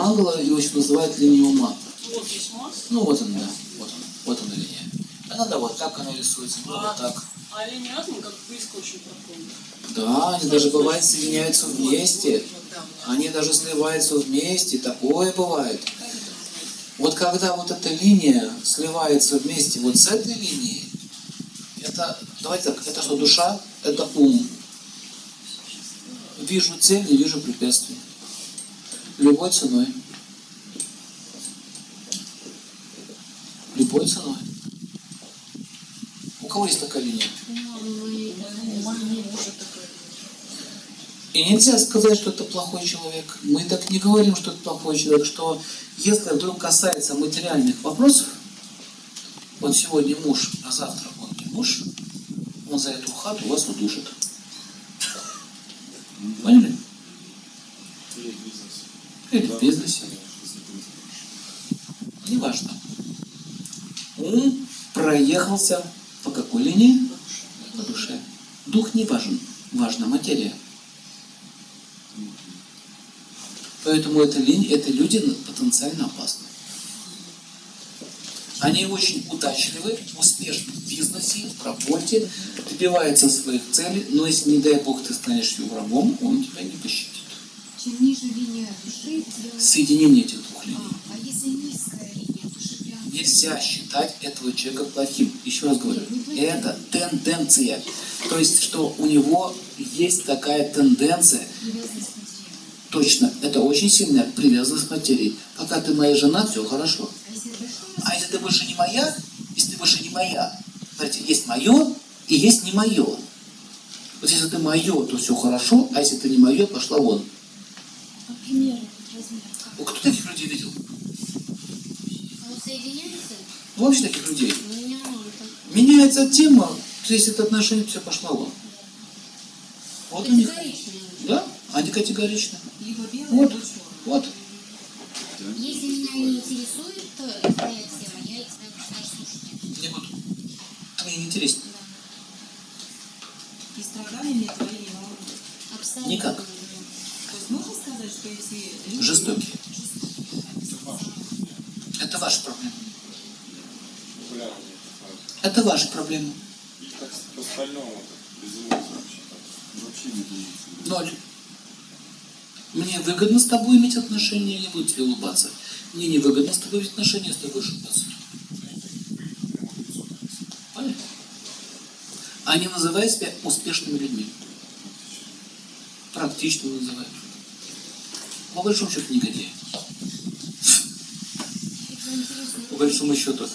Мангала его еще называют линией ума. Ну вот она, да. Вот она. Вот она линия. Она, да, вот так она рисуется, ну, вот так. А линии атома как близко очень проходит. Да, они даже бывает соединяются вместе. Они даже сливаются вместе. Такое бывает. Вот когда вот эта линия сливается вместе вот с этой линией, это, давайте так, это что, душа? Это ум. Вижу цель, не вижу препятствий. Любой ценой. Любой ценой. У кого есть такая линия? И нельзя сказать, что это плохой человек. Мы так не говорим, что это плохой человек, что если вдруг касается материальных вопросов, вот сегодня муж, а завтра он не муж, он за эту хату вас удушит. Или в бизнесе. Неважно. Ум проехался по какой линии? По душе. Дух не важен. Важна материя. Поэтому это, линии, это люди потенциально опасны. Они очень удачливы, успешны в бизнесе, в работе, добиваются своих целей, но если, не дай Бог, ты станешь его врагом, он тебя не пощадит. Чем ниже линия души, тем... Соединение этих двух линий. А, а если низкая линия души прям... Нельзя считать этого человека плохим. Еще раз говорю, это тенденция. То есть, что у него есть такая тенденция, точно, это очень сильная привязанность к материи. Пока ты моя жена, все хорошо. А если. А ты больше не моя, если ты больше не моя, смотрите, есть мое и есть не мое. Вот если ты мое, то все хорошо, а если ты не мое, пошла вон. Ну, Кто таких людей видел? А он соединяется? Ну, вообще таких людей. У меня он так... Меняется тема, то есть это отношение, все пошло вон. Вот у них. Да, они категоричны. Вот. Вот. Если меня не интересует то твоя тема, я тебя начинаю слушать. Не буду. Ты мне не интересен. И страдания твои не волнуют. Абсолютно. Никак. То есть можно сказать, что если люди... Жестокие. Это ваша проблема. Это ваша проблема. Ноль. Мне выгодно с тобой иметь отношения, я не буду тебе улыбаться. Мне не выгодно с тобой иметь отношения, с тобой улыбаться. Поняли? Они называют себя успешными людьми. Практично называют. По большому счету негодяи. По большому счету.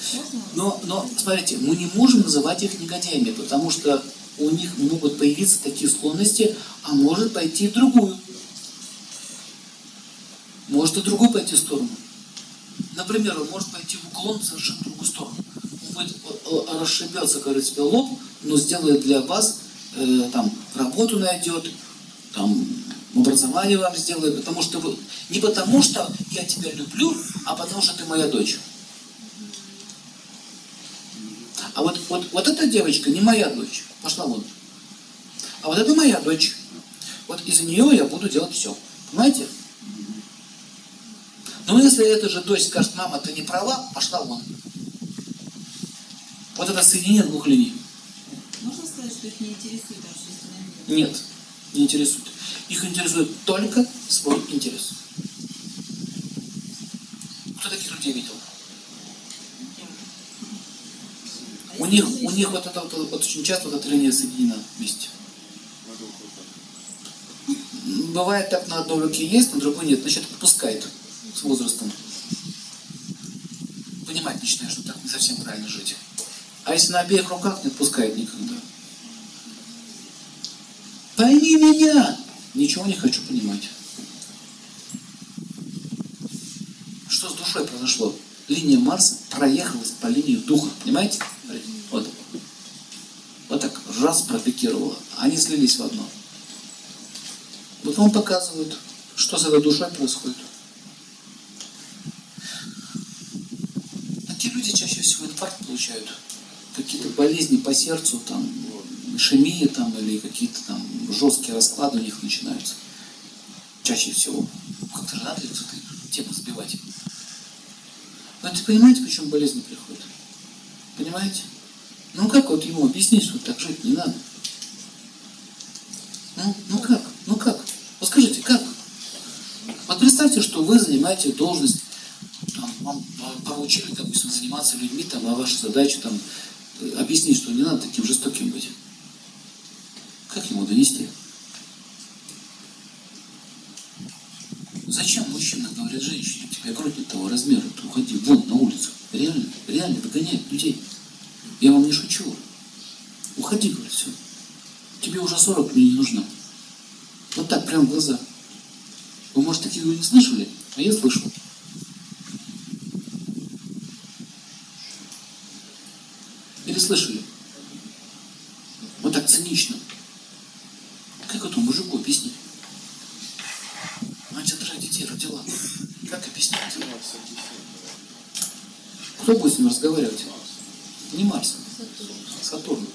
Но, но, смотрите, мы не можем называть их негодяями, потому что у них могут появиться такие склонности, а может пойти в другую. Может и другую пойти сторону. Например, он может пойти в уклон в совершенно другую сторону. Он будет э, э, расшибется, говорит себе лоб, но сделает для вас, э, там, работу найдет, там, образование вам сделает, потому что вы, не потому что я тебя люблю, а потому что ты моя дочь. А вот, вот, вот эта девочка не моя дочь, пошла вон. А вот это моя дочь. Вот из-за нее я буду делать все. Понимаете? Но если эта же дочь скажет, мама, ты не права, пошла вон. Вот это соединение двух линий. Можно сказать, что их не интересует общественный мир? Нет, не интересует. Их интересует только свой интерес. Кто таких людей видел? У них, у них вот это вот, вот очень часто вот эта линия соединена вместе. Бывает так, на одной руке есть, на другой нет. Значит, отпускает с возрастом. Понимать начинает, что так не совсем правильно жить. А если на обеих руках, не отпускает никогда. Пойми меня! Ничего не хочу понимать. Что с душой произошло? Линия Марса проехалась по линии духа. Понимаете? Вот. Вот так раз пропикировала. Они слились в одно. Вот вам показывают, что с этой душой происходит. Такие люди чаще всего инфаркт получают. Какие-то болезни по сердцу, там, ишемия там, или какие-то там жесткие расклады у них начинаются. Чаще всего. Как-то же надо эту тему это понимаете, почему болезни приходят? Понимаете? Ну как вот ему объяснить, что так жить не надо? Ну, ну как? Ну как? Вот скажите, как? Вот представьте, что вы занимаете должность, там, вам по- поручили, допустим, заниматься людьми, там, а ваша задача там э, объяснить, что не надо таким жестоким быть. Как ему донести? Зачем мужчина говорит женщине, у тебя грудь не того размера, ты уходи вон на улицу. Реально, реально выгоняет людей. Я вам не шучу. Уходи, говорит, все. Тебе уже 40, мне не нужно. Вот так, прям в глаза. Вы, может, такие не слышали, а я слышал. Или слышали? Вот так цинично. Как этому мужику объяснить? Мать от детей родила. Как объяснить? Кто будет с ним разговаривать? Не Марс. Сатурн.